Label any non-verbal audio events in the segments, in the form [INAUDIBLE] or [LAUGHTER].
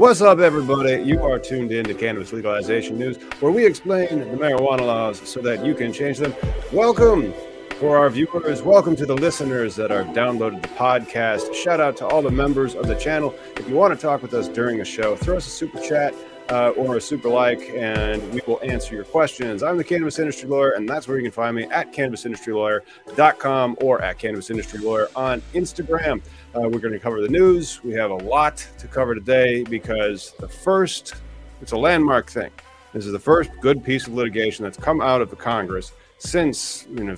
What's up, everybody? You are tuned in to Cannabis Legalization News, where we explain the marijuana laws so that you can change them. Welcome for our viewers. Welcome to the listeners that are downloaded the podcast. Shout out to all the members of the channel. If you want to talk with us during a show, throw us a super chat uh, or a super like, and we will answer your questions. I'm the Cannabis Industry Lawyer, and that's where you can find me at cannabisindustrylawyer.com or at Cannabis Industry Lawyer on Instagram. Uh, we're going to cover the news. We have a lot to cover today because the first, it's a landmark thing. This is the first good piece of litigation that's come out of the Congress since, you know,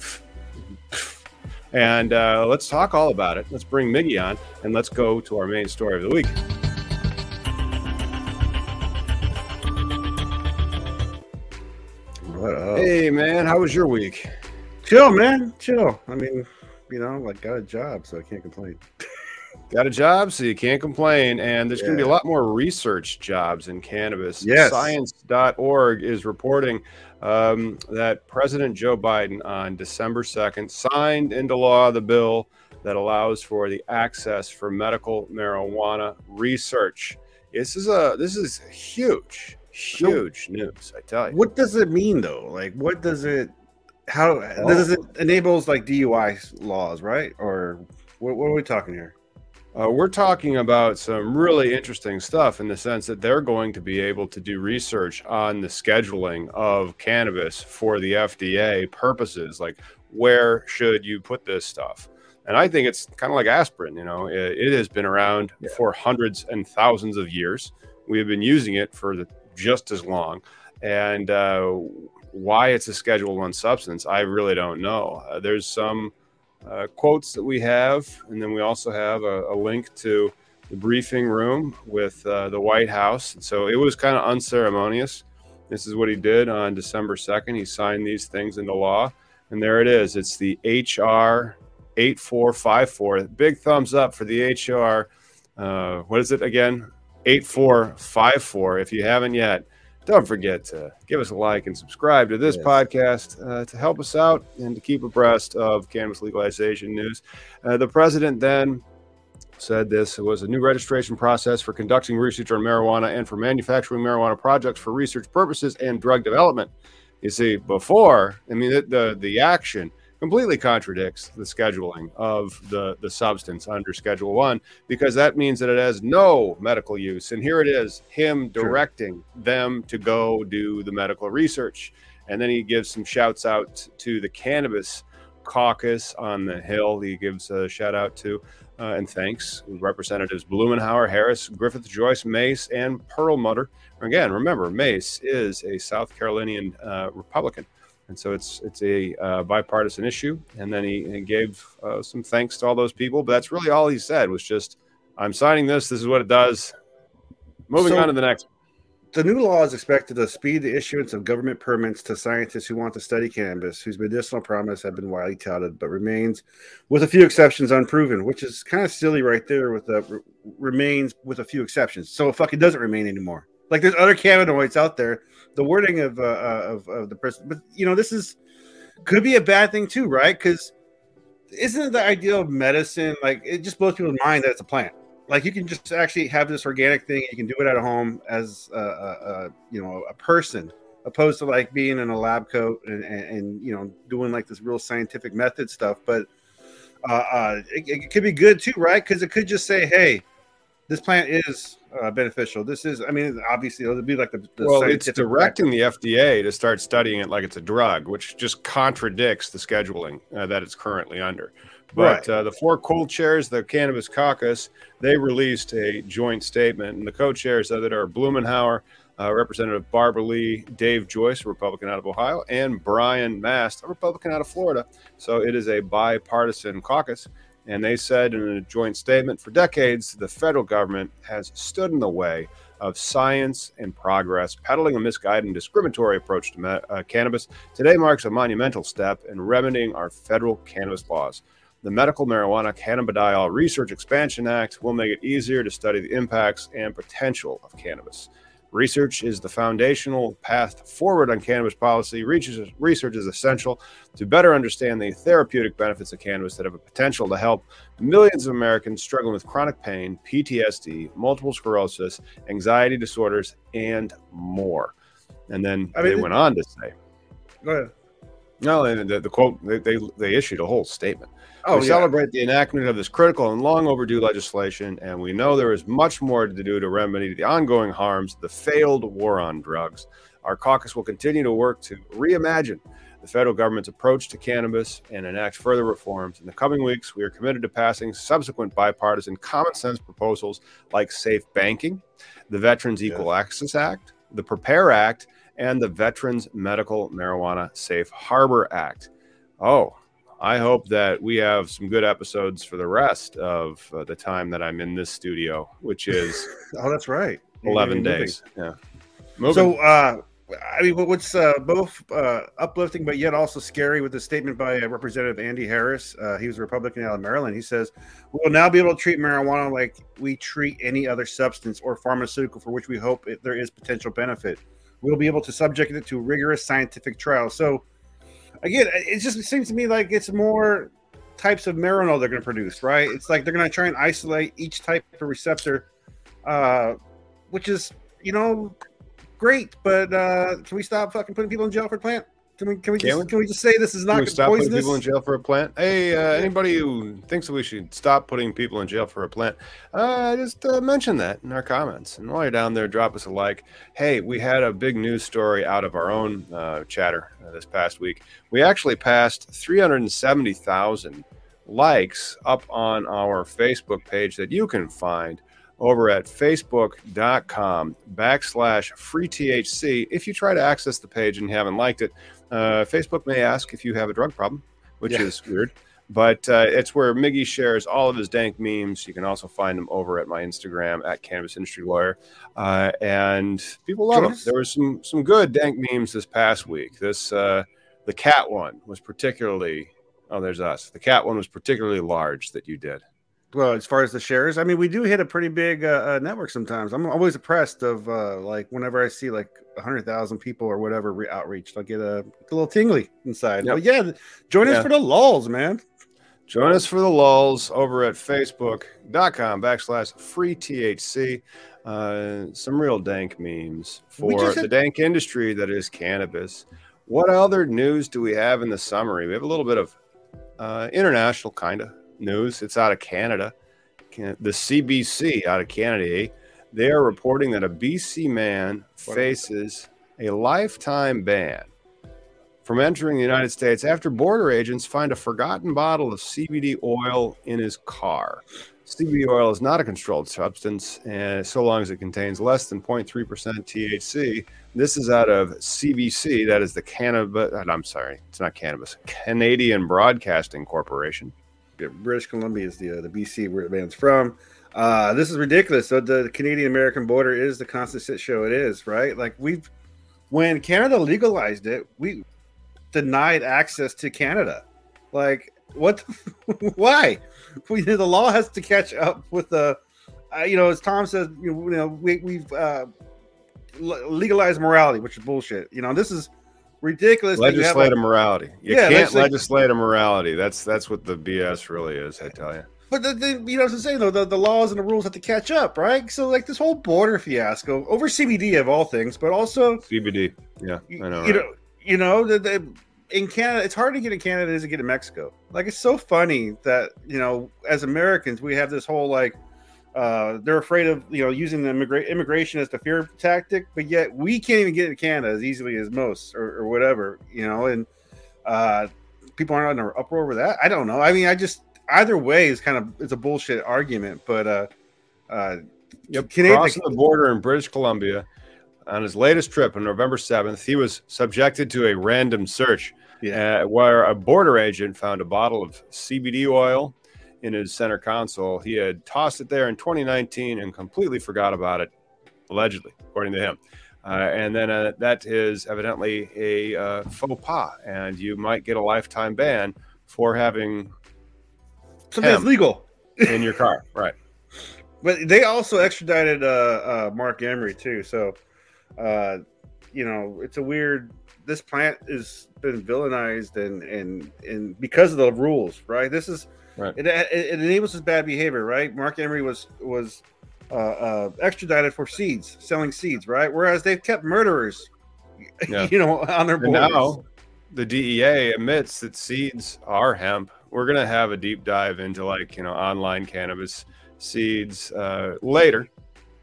[LAUGHS] and uh, let's talk all about it. Let's bring Miggy on and let's go to our main story of the week. What up? Hey, man, how was your week? Chill, man. Chill. I mean, you know, like got a job, so I can't complain. [LAUGHS] Got a job, so you can't complain. And there's going to be a lot more research jobs in cannabis. Yes. Science.org is reporting um, that President Joe Biden on December 2nd signed into law the bill that allows for the access for medical marijuana research. This is a this is huge, huge news. I tell you. What does it mean though? Like, what does it? How does it enables like DUI laws, right? Or what, what are we talking here? Uh, we're talking about some really interesting stuff in the sense that they're going to be able to do research on the scheduling of cannabis for the FDA purposes. Like, where should you put this stuff? And I think it's kind of like aspirin. You know, it, it has been around Yeah. for hundreds and thousands of years. We have been using it for the, just as long. And uh, why it's a Schedule One substance, I really don't know. Uh, there's some uh, quotes that we have, and then we also have a, a link to the briefing room with uh, the White House. So it was kind of unceremonious. This is what he did on December 2nd. He signed these things into law. And there it is. It's the HR 8454. Big thumbs up for the HR. Uh, what is it again? 8454. If you haven't yet, don't forget to give us a like and subscribe to this yes. podcast uh, to help us out and to keep abreast of cannabis legalization news. Uh, the president then said this was a new registration process for conducting research on marijuana and for manufacturing marijuana projects for research purposes and drug development. You see, before, I mean, the, the, the action completely contradicts the scheduling of the, the substance under Schedule One because that means that it has no medical use. And here it is, him directing sure. them to go do the medical research. And then he gives some shouts out to the cannabis caucus on the Hill. He gives a shout out to uh, and thanks Representatives Blumenauer, Harris, Griffith, Joyce, Mace, and Perlmutter. Again, remember, Mace is a South Carolinian uh, Republican. And so it's it's a uh, bipartisan issue. And then he, he gave uh, some thanks to all those people. But that's really all he said was just, "I'm signing this. This is what it does." Moving so, on to the next. The new law is expected to speed the issuance of government permits to scientists who want to study cannabis, whose medicinal promise have been widely touted, but remains, with a few exceptions, unproven. Which is kind of silly, right there. With the remains with a few exceptions, so it fucking doesn't remain anymore. Like there's other cannabinoids out there the wording of, uh, uh, of of the person. But you know, this is could be a bad thing too, right? Because isn't the idea of medicine like it just blows people's mind that it's a plant? Like you can just actually have this organic thing. You can do it at home as a, a, a you know a person, opposed to like being in a lab coat and, and, and you know doing like this real scientific method stuff. But uh, uh, it, it could be good too, right? Because it could just say, hey, this plant is uh, beneficial. This is, I mean, obviously it'll be like the, the well, it's directing the FDA to start studying it like it's a drug, which just contradicts the scheduling uh, that it's currently under. But right. uh, the four co-chairs, the Cannabis Caucus, they released a joint statement, and the co-chairs of it are Blumenauer, uh, Representative Barbara Lee, Dave Joyce, a Republican out of Ohio, and Brian Mast, a Republican out of Florida. So it is a bipartisan caucus. And they said in a joint statement for decades, the federal government has stood in the way of science and progress, peddling a misguided and discriminatory approach to me- uh, cannabis. Today marks a monumental step in remedying our federal cannabis laws. The Medical Marijuana Cannabidiol Research Expansion Act will make it easier to study the impacts and potential of cannabis. Research is the foundational path forward on cannabis policy. Research is essential to better understand the therapeutic benefits of cannabis that have a potential to help millions of Americans struggling with chronic pain, PTSD, multiple sclerosis, anxiety disorders, and more. And then I mean, they went on to say, Go ahead. No, the, the quote, they, they, they issued a whole statement. Oh, we yeah. celebrate the enactment of this critical and long overdue legislation, and we know there is much more to do to remedy the ongoing harms the failed war on drugs. Our caucus will continue to work to reimagine the federal government's approach to cannabis and enact further reforms. In the coming weeks, we are committed to passing subsequent bipartisan common sense proposals like safe banking, the Veterans Equal Access Act, the Prepare Act, and the Veterans Medical Marijuana Safe Harbor Act. Oh, I hope that we have some good episodes for the rest of uh, the time that I'm in this studio, which is [LAUGHS] oh, that's right, 11 days. Yeah. Moving. So, uh, I mean, what's uh, both uh, uplifting but yet also scary with the statement by uh, Representative Andy Harris. Uh, he was a Republican out of Maryland. He says, "We will now be able to treat marijuana like we treat any other substance or pharmaceutical for which we hope it, there is potential benefit. We'll be able to subject it to rigorous scientific trials." So, again, it just seems to me like it's more types of Marinol they're going to produce, right? It's like they're going to try and isolate each type of receptor, uh, which is, you know, great. But uh, can we stop fucking putting people in jail for plant? Can we can we, can just, we? Can we just say this is not stop poisonous? putting people in jail for a plant? Hey, uh, [LAUGHS] anybody who thinks that we should stop putting people in jail for a plant, uh, just uh, mention that in our comments. And while you're down there, drop us a like. Hey, we had a big news story out of our own uh, chatter uh, this past week. We actually passed 370,000 likes up on our Facebook page that you can find over at facebook.com backslash free THC. If you try to access the page and haven't liked it, uh, Facebook may ask if you have a drug problem, which yeah. is weird. But uh, it's where Miggy shares all of his dank memes. You can also find them over at my Instagram at Cannabis Industry Lawyer, uh, and people love them. There was some some good dank memes this past week. This uh, the cat one was particularly. Oh, there's us. The cat one was particularly large that you did. Well, as far as the shares, I mean, we do hit a pretty big uh, uh, network sometimes. I'm always impressed of uh, like whenever I see like hundred thousand people or whatever re- outreach, I'll get a, a, little tingly inside. Yep. But yeah, join yeah. us for the lulls, man. Join us for the lulls over at facebook.com backslash free THC. Uh, some real dank memes for the dank industry that is cannabis. What other news do we have in the summary? We have a little bit of uh, international kind of news. It's out of Canada. The CBC out of Canada, eh? they are reporting that a BC man faces a lifetime ban from entering the United States after border agents find a forgotten bottle of CBD oil in his car. CBD oil is not a controlled substance, and so long as it contains less than 0.3% THC. This is out of CBC, that is the cannabis. I'm sorry, it's not cannabis. Canadian Broadcasting Corporation. British Columbia is the uh, the BC where the band's from. Uh, this is ridiculous. So the Canadian American border is the constant shit show. It is right. Like we've when Canada legalized it, we denied access to Canada. Like what? The, [LAUGHS] why? We the law has to catch up with the. Uh, you know, as Tom says, you know, you know we, we've uh, legalized morality, which is bullshit. You know, this is ridiculous. Legislative morality. You yeah, can't legislate a morality. That's that's what the BS really is. I tell you. But the, the, you know what I'm saying though, the, the laws and the rules have to catch up, right? So like this whole border fiasco over CBD of all things, but also CBD. Yeah, I know. You right? know, you know the, the, in Canada, it's hard to get in Canada as to get in Mexico. Like it's so funny that you know, as Americans, we have this whole like uh, they're afraid of you know using the immigra- immigration as the fear tactic, but yet we can't even get to Canada as easily as most or, or whatever, you know. And uh, people aren't on an uproar over that. I don't know. I mean, I just either way is kind of it's a bullshit argument, but uh, uh, yep, Canadian, crossing the border in British Columbia on his latest trip on November seventh, he was subjected to a random search, yeah. uh, where a border agent found a bottle of CBD oil in his center console. He had tossed it there in 2019 and completely forgot about it, allegedly, according to him. Uh, and then uh, that is evidently a uh, faux pas, and you might get a lifetime ban for having something that's legal in your car, [LAUGHS] right? But they also extradited uh, uh, Marc Emery too, so uh, you know it's a weird. This plant has been villainized and and and because of the rules, right? This is Right. It, it, it enables his bad behavior, right? Marc Emery was was uh, uh, extradited for seeds, selling seeds, right? Whereas they've kept murderers, [LAUGHS] yeah. you know, on their now, the DEA admits that seeds are hemp. We're gonna have a deep dive into like you know online cannabis seeds uh, later,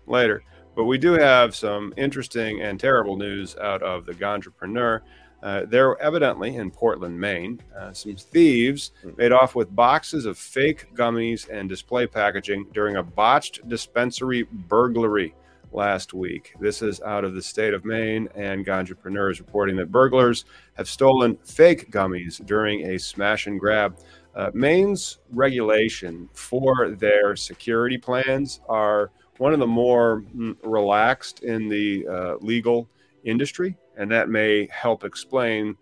later. But we do have some interesting and terrible news out of the Ganjapreneur. Uh, they're evidently in Portland, Maine. Uh, some thieves hmm. made off with boxes of fake gummies and display packaging during a botched dispensary burglary last week. This is out of the state of Maine, and Ganjapreneur is reporting that burglars have stolen fake gummies during a smash and grab. Uh, Maine's regulation for their security plans are one of the more mm, relaxed in the uh, legal industry and that may help explain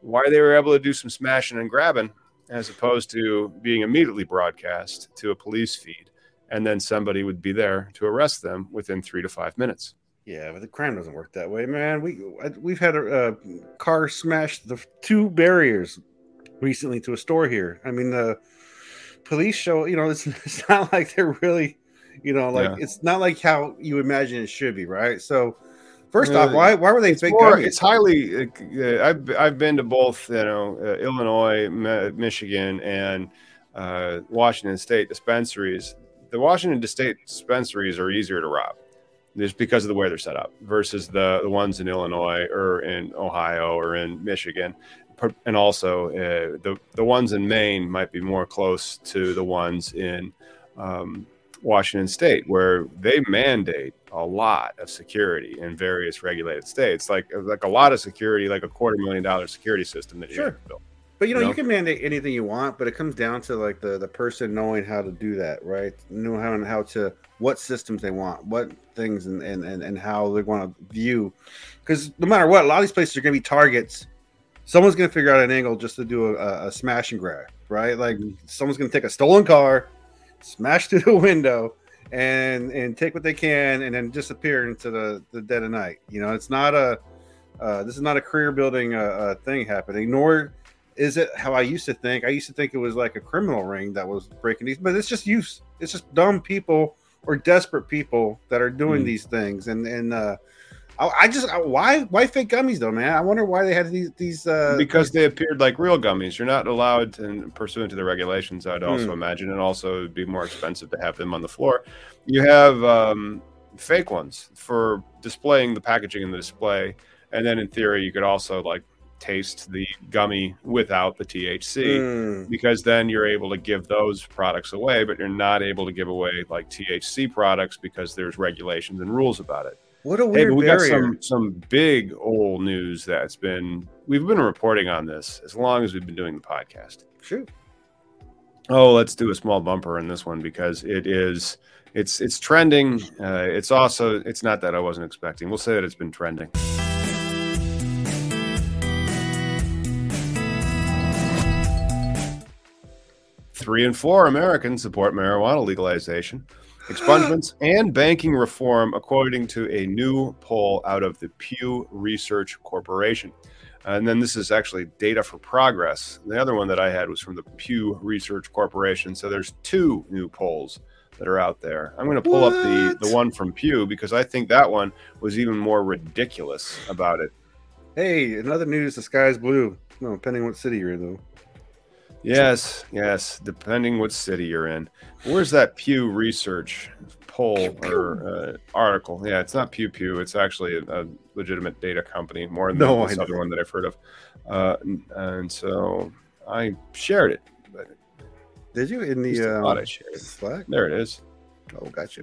why they were able to do some smashing and grabbing as opposed to being immediately broadcast to a police feed and then somebody would be there to arrest them within three to five minutes. Yeah but the crime doesn't work that way man. We we've had a, a car smash the two barriers recently to a store here. I mean the police show you know it's, [LAUGHS] it's not like they're really you know like yeah. it's not like how you imagine it should be right? So First off, why why were they it's fake more, It's highly. Uh, I've I've been to both, you know, uh, Illinois, Michigan, and uh, Washington State dispensaries. The Washington State dispensaries are easier to rob, just because of the way they're set up, versus the the ones in Illinois or in Ohio or in Michigan, and also uh, the the ones in Maine might be more close to the ones in. Um, Washington State, where they mandate a lot of security in various regulated states, like like a lot of security, like a quarter million dollar security system that you sure. build. But you know, you, know, you can mandate anything you want, but it comes down to like the the person knowing how to do that, right? Knowing how, how to what systems they want, what things, and and and, and how they want to view. Because no matter what, a lot of these places are going to be targets someone's going to figure out an angle just to do a, a smash and grab, right? Like mm-hmm. someone's going to take a stolen car, smash through [LAUGHS] the window, and and take what they can, and then disappear into the the dead of night. You know, it's not a uh, this is not a career building uh, uh, thing happening, nor is it how I used to think. I used to think it was like a criminal ring that was breaking these, but it's just use. It's just dumb people or desperate people that are doing mm. these things, and and uh, I, I just I, why why fake gummies though, man? I wonder why they had these these uh, because they appeared like real gummies. You're not allowed to, pursuant to the regulations. I'd also hmm. imagine, and also it'd be more expensive to have them on the floor. You have um, fake ones for displaying the packaging in the display, and then in theory you could also like taste the gummy without the THC mm. because then you're able to give those products away, but you're not able to give away like THC products because there's regulations and rules about it. What a weird hey, we barrier. got some some big old news that's been we've been reporting on this as long as we've been doing the podcast. Sure. Oh, let's do a small bumper in this one because it is it's it's trending. Uh, it's also it's not that I wasn't expecting. We'll say that it's been trending. Three and four Americans support marijuana legalization expungements, and banking reform, according to a new poll out of the Pew Research Corporation. Uh, and then this is actually data for progress. The other one that I had was from the Pew Research Corporation. So there's two new polls that are out there. I'm going to pull what? up the, the one from Pew because I think that one was even more ridiculous about it. Hey, another news the sky's blue. No, depending what city you're in, though. Yes, yes, depending what city you're in. Where's that Pew Research poll or uh, article? Yeah, it's not Pew Pew. It's actually a, a legitimate data company, more than no, this other one that I've heard of. Uh, and so I shared it. But Did you in the um, I shared it. Slack? There it is. Oh, gotcha.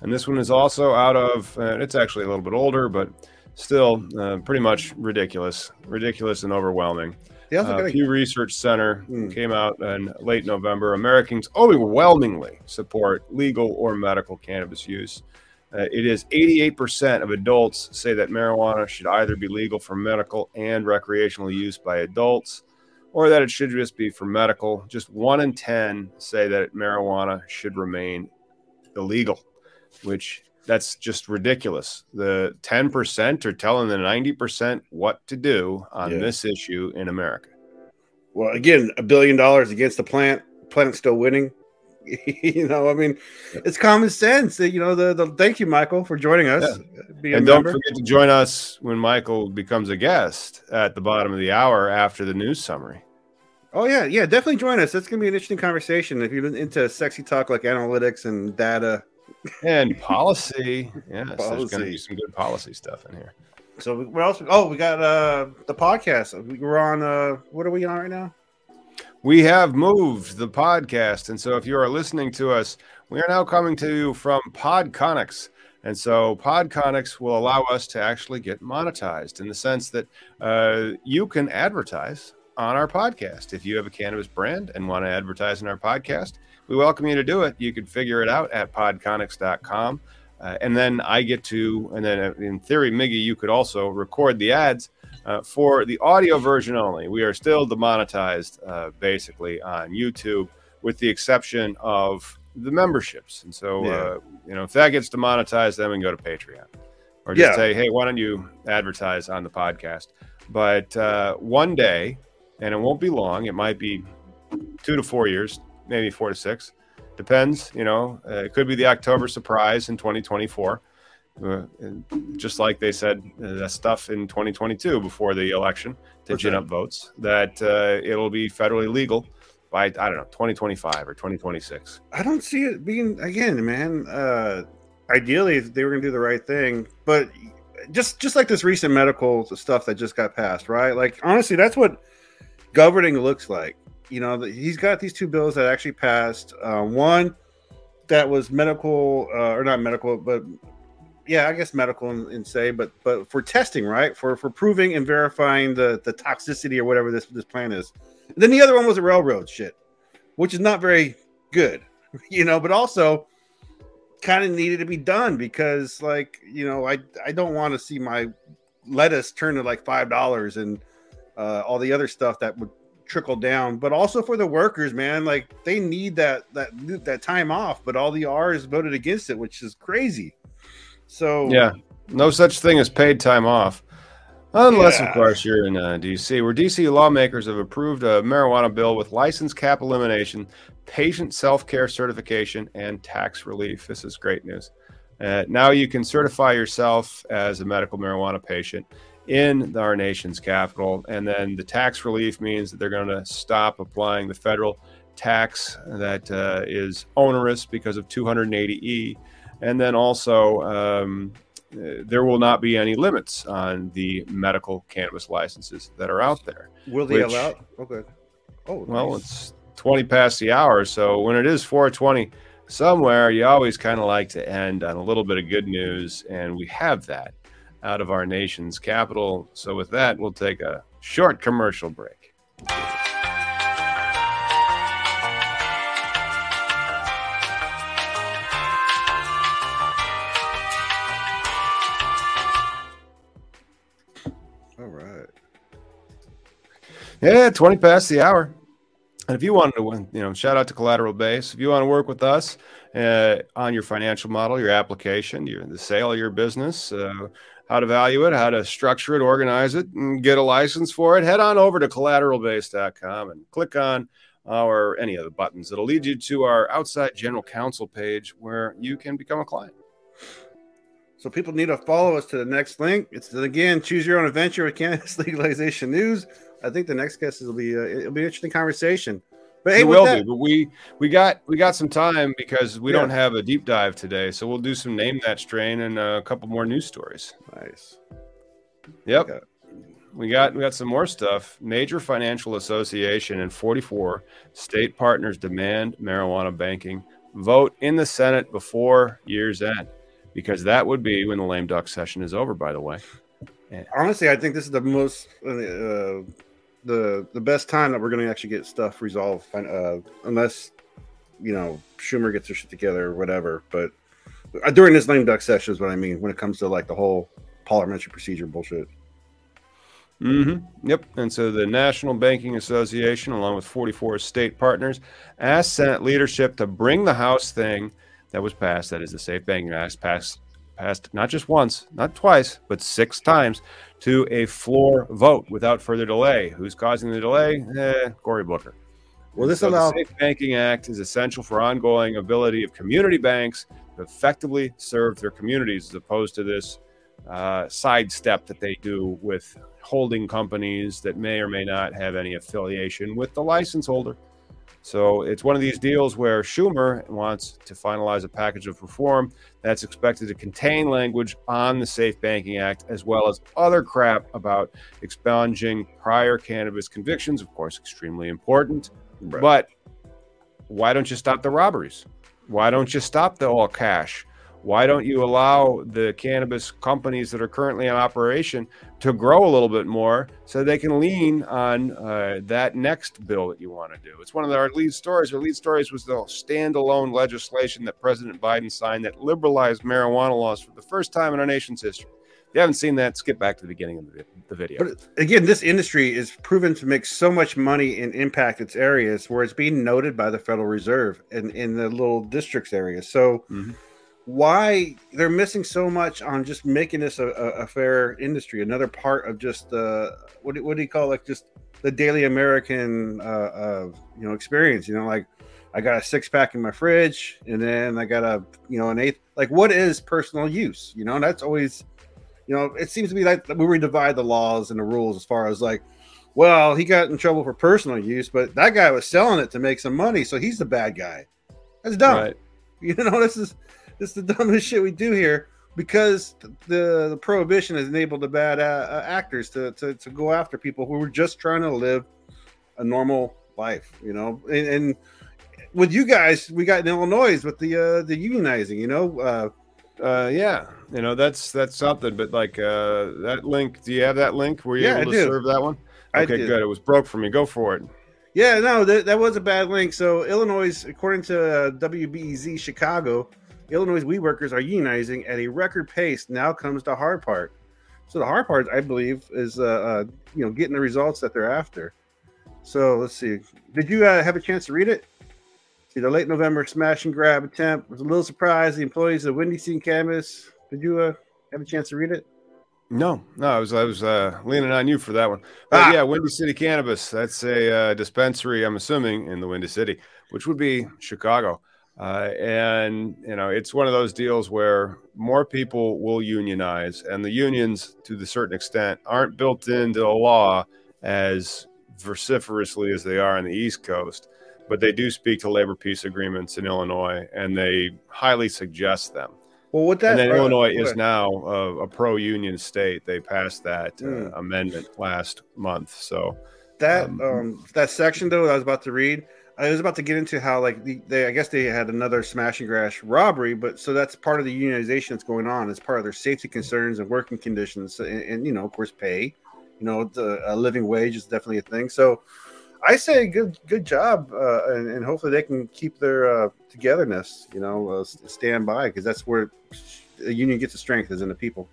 And this one is also out of. Uh, it's actually a little bit older, but still uh, pretty much ridiculous, ridiculous and overwhelming. Uh, Pew Research Center mm. came out in late November. Americans overwhelmingly support legal or medical cannabis use. Uh, it is 88% of adults say that marijuana should either be legal for medical and recreational use by adults or that it should just be for medical. Just one in 10 say that marijuana should remain illegal, which that's just ridiculous. The 10% are telling the 90% what to do on yeah. this issue in America. Well, again, a billion dollars against the plant, planet's still winning. [LAUGHS] you know, I mean, it's common sense. You know, the, the thank you, Michael, for joining us. Yeah. And don't forget to join us when Michael becomes a guest at the bottom of the hour after the news summary. Oh yeah, yeah, definitely join us. That's gonna be an interesting conversation. If you're into sexy talk like analytics and data, and policy. Yes, policy. there's going to be some good policy stuff in here. So what else? Oh, we got uh the podcast. We're on. uh What are we on right now? We have moved the podcast, and so if you are listening to us, we are now coming to you from Podconics. And so Podconics will allow us to actually get monetized in the sense that uh, you can advertise on our podcast. If you have a cannabis brand and want to advertise in our podcast, we welcome you to do it. You can figure it out at podconics.com. Uh, and then I get to, and then uh, in theory, Miggy, you could also record the ads uh, for the audio version only. We are still demonetized uh, basically on YouTube, with the exception of the memberships. And so, yeah. Uh, you know, if that gets demonetized, then we can go to Patreon or just yeah. say, hey, why don't you advertise on the podcast? But uh, one day, and it won't be long, it might be two to four years, maybe four to six. Depends, you know. Uh, it could be the October surprise in 2024, uh, just like they said uh, that stuff in 2022 before the election to gin up votes. That uh, it'll be federally legal by I don't know 2025 or 2026. I don't see it being again, man. Uh, ideally, they were going to do the right thing, but just just like this recent medical stuff that just got passed, right? Like honestly, that's what governing looks like you know, he's got these two bills that actually passed. Uh, one that was medical, uh, or not medical, but yeah, I guess medical and, say, but but for testing, right? For for proving and verifying the the toxicity or whatever this this plan is. And then the other one was a railroad shit, which is not very good, [LAUGHS] you know, but also kind of needed to be done because like you know I I don't want to see my lettuce turn to like five dollars and uh, all the other stuff that would trickle down. But also for the workers, man, like they need that that that time off. But all the R's voted against it, which is crazy. So yeah, no such thing as paid time off. Unless, yeah. of course, you're in uh, DC, where DC lawmakers have approved a marijuana bill with license cap elimination, patient self care certification, and tax relief. This is great news. Uh, now you can certify yourself as a medical marijuana patient in our nation's capital. And then the tax relief means that they're going to stop applying the federal tax that uh, is onerous because of 280E. And then also, um, uh, there will not be any limits on the medical cannabis licenses that are out there. Will they which, allow? Okay. Oh, well, nice. it's 20 past the hour. So when it is 420 somewhere, you always kind of like to end on a little bit of good news. And we have that out of our nation's capital. So with that, we'll take a short commercial break. All right. Yeah, 20 past the hour. And if you wanted to, you know, shout out to Collateral Base. If you want to work with us uh, on your financial model, your application, your the sale of your business, uh, how to value it, how to structure it, organize it, and get a license for it, head on over to collateralbase.com and click on our any of the buttons. It'll lead you to our outside general counsel page where you can become a client. So people need to follow us to the next link. It's again, choose your own adventure with cannabis [LAUGHS] legalization news. I think the next guest will be uh, it'll be an interesting conversation. But hey, it will that, be. But we we got we got some time because we yeah. don't have a deep dive today, so we'll do some name that strain and a couple more news stories. Nice. Yep. Okay. We got we got some more stuff. Major financial association and 44 state partners demand marijuana banking vote in the Senate before year's end, because that would be when the lame duck session is over. By the way. Honestly, I think this is the most uh, the the best time that we're going to actually get stuff resolved, uh, unless you know Schumer gets her shit together or whatever. But uh, during this lame duck session is what I mean when it comes to like the whole parliamentary procedure bullshit. Mm-hmm. Yep. And so the National Banking Association, along with 44 state partners, asked Senate leadership to bring the House thing that was passed, that is the Safe Banking Act, passed passed not just once, not twice, but six times to a floor vote without further delay. Who's causing the delay? Eh, Cory Booker. Well, this so allows the Safe Banking Act is essential for ongoing ability of community banks to effectively serve their communities, as opposed to this uh, sidestep that they do with holding companies that may or may not have any affiliation with the license holder. So it's one of these deals where Schumer wants to finalize a package of reform that's expected to contain language on the Safe Banking Act, as well as other crap about expunging prior cannabis convictions. Of course, extremely important. Right. But why don't you stop the robberies? Why don't you stop the all cash? Why don't you allow the cannabis companies that are currently in operation to grow a little bit more so they can lean on uh, that next bill that you want to do? It's one of our lead stories. Our lead stories was the standalone legislation that President Biden signed that liberalized marijuana laws for the first time in our nation's history. If you haven't seen that, skip back to the beginning of the video. But again, this industry is proven to make so much money and impact its areas where it's being noted by the Federal Reserve and in the little districts areas. So. Mm-hmm why they're missing so much on just making this a, a, fair industry another part of just the what, what do you call it? Like just the daily american uh, uh you know experience you know like i got a six pack in my fridge and then i got a you know an eighth. Like what is personal use? You know and that's always you know it seems to be like we divide the laws and the rules as far as like well he got in trouble for personal use but that guy was selling it to make some money so he's the bad guy. That's dumb. Right. [LAUGHS] you know this is it's the [LAUGHS] dumbest shit we do here because the, the prohibition has enabled the bad uh, uh, actors to, to, to go after people who were just trying to live a normal life, you know. And, and with you guys, we got in Illinois with the uh, the unionizing, you know. Uh, uh, yeah, you know that's that's something. But like uh, that link, do you have that link? Were you yeah, able to serve that one? Okay, good. It was broke for me. Go for it. Yeah, no, that, that was a bad link. So Illinois, according to uh, WBEZ Chicago, Illinois weed workers are unionizing at a record pace. Now comes the hard part. So the hard part, I believe, is uh, uh, you know getting the results that they're after. So let's see. Did you uh, have a chance to read it? See, the late November smash and grab attempt was a little surprise. The employees of Windy City Cannabis. Did you uh, have a chance to read it? No, no, I was I was uh, leaning on you for that one. But ah. yeah, Windy City Cannabis. That's a uh, dispensary, I'm assuming, in the Windy City, which would be Chicago. Uh, and you know, it's one of those deals where more people will unionize, and the unions, to the certain extent, aren't built into the law as vociferously as they are on the East Coast. But they do speak to labor peace agreements in Illinois, and they highly suggest them. Well, what that and then uh, Illinois is now a, a, pro-union state. They passed that uh, mm. amendment last month. So that um, um, that section though, I was about to read. I was about to get into how like the, they, I guess they had another smash and crash robbery, but so that's part of the unionization that's going on. It's part of their safety concerns and working conditions, and, and you know, of course, pay. You know, the, a living wage is definitely a thing. So I say good good job, uh, and, and, hopefully they can keep their uh, togetherness. You know, uh, stand by because that's where the union gets the strength is in the people.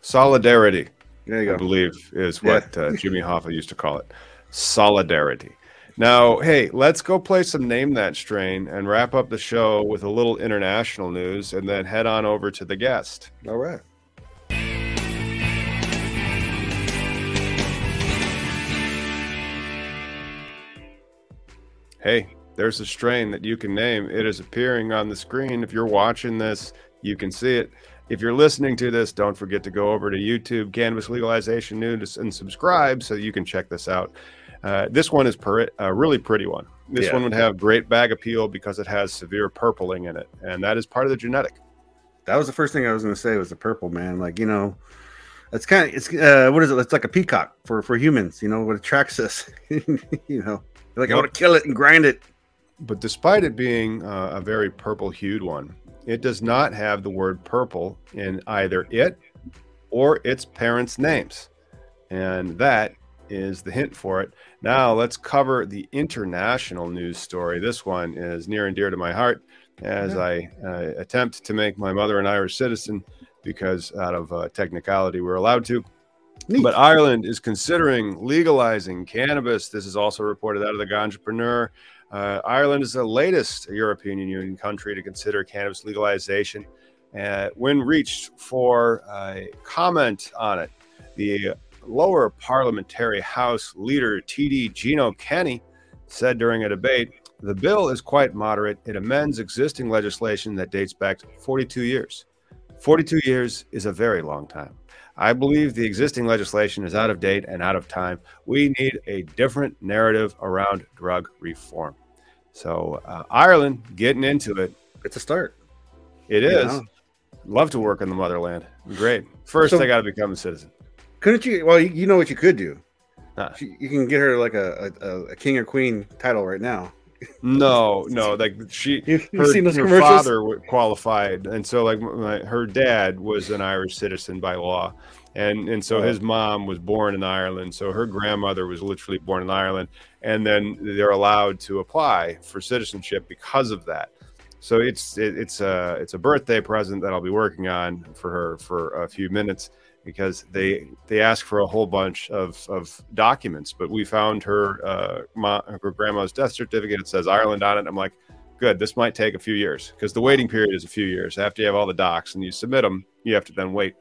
Solidarity. There you go. I believe is what yeah. uh, Jimmy Hoffa used to call it. Solidarity. Now, hey, let's go play some Name That Strain and wrap up the show with a little international news and then head on over to the guest. All right. hey, there's a strain that you can name. It is appearing on the screen. If you're watching this, you can see it. If you're listening to this, don't forget to go over to YouTube, Cannabis Legalization News, and subscribe so you can check this out. Uh, this one is per- a really pretty one. This yeah. one would have great bag appeal because it has severe purpling in it, and that is part of the genetic. That was the first thing I was going to say was the purple man. Like you know, it's kind of it's uh, what is it? It's like a peacock for for humans. You know what attracts us. [LAUGHS] you know, like, I want to kill it and grind it. But despite it being uh, a very purple hued one, it does not have the word purple in either it or its parents' names. And that is the hint for it. Now let's cover the international news story. This one is near and dear to my heart as yeah. I uh, attempt to make my mother an Irish citizen because out of uh, technicality we're allowed to. Neat. But Ireland is considering legalizing cannabis. This is also reported out of the Ganjapreneur. Uh, Ireland is the latest European Union country to consider cannabis legalization. Uh, when reached for a comment on it, the lower parliamentary house leader TD Gino Kenny said during a debate, the bill is quite moderate. It amends existing legislation that dates back 42 years. 42 years is a very long time. I believe the existing legislation is out of date and out of time. We need a different narrative around drug reform. So, uh, Ireland getting into it. It's a start. It is. Yeah. Love to work in the motherland. Great. First, so, I got to become a citizen. Couldn't you? Well, you know what you could do. Huh. You can get her like a, a, a king or queen title right now [LAUGHS] no, no, like she, [LAUGHS] You've her, seen those her father qualified, and so like my, her dad was an Irish citizen by law, and and so oh. his mom was born in Ireland, so her grandmother was literally born in Ireland, and then they're allowed to apply for citizenship because of that. So it's it, it's a it's a birthday present that I'll be working on for her for a few minutes because they they ask for a whole bunch of, of documents. But we found her uh, ma, her grandma's death certificate. It says Ireland on it. I'm like, good. This might take a few years because the waiting period is a few years. After you have all the docs and you submit them, you have to then wait.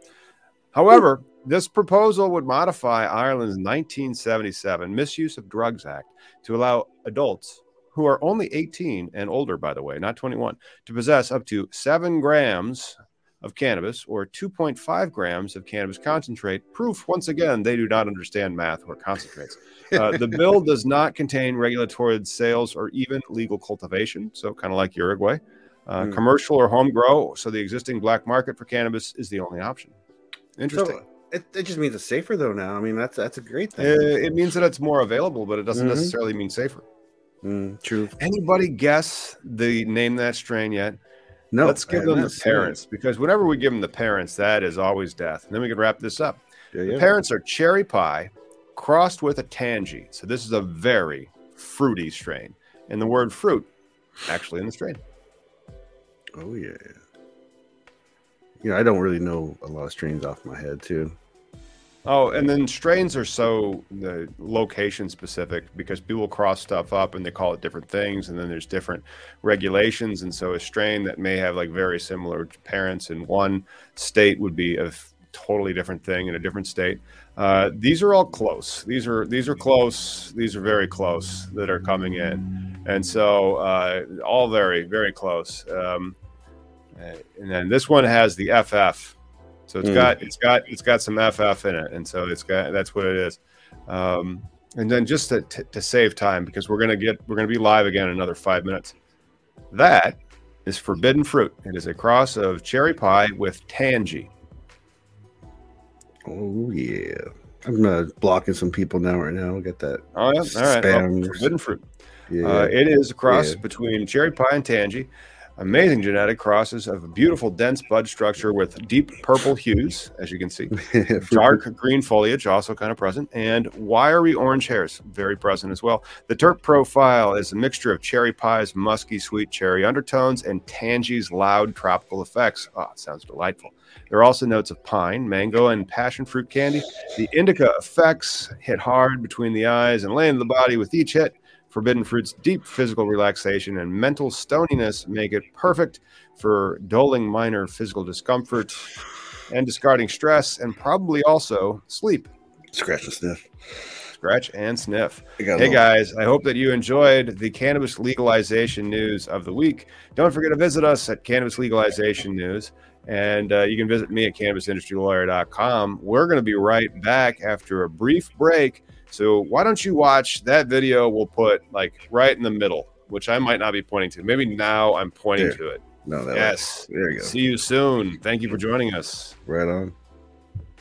However, this proposal would modify Ireland's 1977 Misuse of Drugs Act to allow adults who are only 18 and older, by the way, not 21, to possess up to seven grams of cannabis or 2.5 grams of cannabis concentrate. Proof, once again, they do not understand math or concentrates. Uh, the [LAUGHS] bill does not contain regulatory sales or even legal cultivation, so kind of like Uruguay. Uh, mm. Commercial or home grow, so the existing black market for cannabis is the only option. Interesting. So- it, it just means it's safer though now. I mean that's that's a great thing. It, uh, it means that it's more available, but it doesn't mm-hmm. necessarily mean safer. Mm, true. Anybody guess the name that strain yet? No, let's give them the parents because whenever we give them the parents, that is always death. And then we can wrap this up. Yeah, yeah. The parents are cherry pie crossed with a Tangie. So this is a very fruity strain. And the word fruit actually in the strain. Oh yeah. You know, I don't really know a lot of strains off my head too. Oh, and then strains are so the location specific because people cross stuff up and they call it different things, and then there's different regulations. And so a strain that may have like very similar parents in one state would be a totally different thing in a different state. Uh, these are all close. These are these are close. These are very close that are coming in, and so uh, all very very close. Um, and then this one has the FF so it's mm. got it's got it's got some FF in it, and so it's got that's what it is. Um, and then just to, to, to save time because we're gonna get we're gonna be live again in another five minutes. That is forbidden fruit. It is a cross of cherry pie with Tangie. Oh yeah, I'm uh, blocking some people now. Right now, get that. Oh yeah, all right. Well, forbidden fruit. Yeah, uh, it is a cross yeah. between cherry pie and Tangie. Amazing genetic crosses of a beautiful dense bud structure with deep purple hues, as you can see. [LAUGHS] Dark green foliage, also kind of present, and wiry orange hairs, very present as well. The terp profile is a mixture of cherry pie's musky sweet cherry undertones and Tangie's loud tropical effects. Oh, it sounds delightful. There are also notes of pine, mango, and passion fruit candy. The indica effects hit hard between the eyes and land the body with each hit. Forbidden Fruit's deep physical relaxation and mental stoniness make it perfect for dulling minor physical discomfort and discarding stress and probably also sleep. Scratch and sniff. Scratch and sniff. Hey guys, I hope that you enjoyed the cannabis legalization news of the week. Don't forget to visit us at Cannabis Legalization News. And uh, you can visit me at cannabisindustrylawyer.com. We're going to be right back after a brief break so why don't you watch that video? We'll put like right in the middle, which I might not be pointing to. Maybe now I'm pointing there. to it. No, yes. There you go. See you soon. Thank you for joining us. Right on.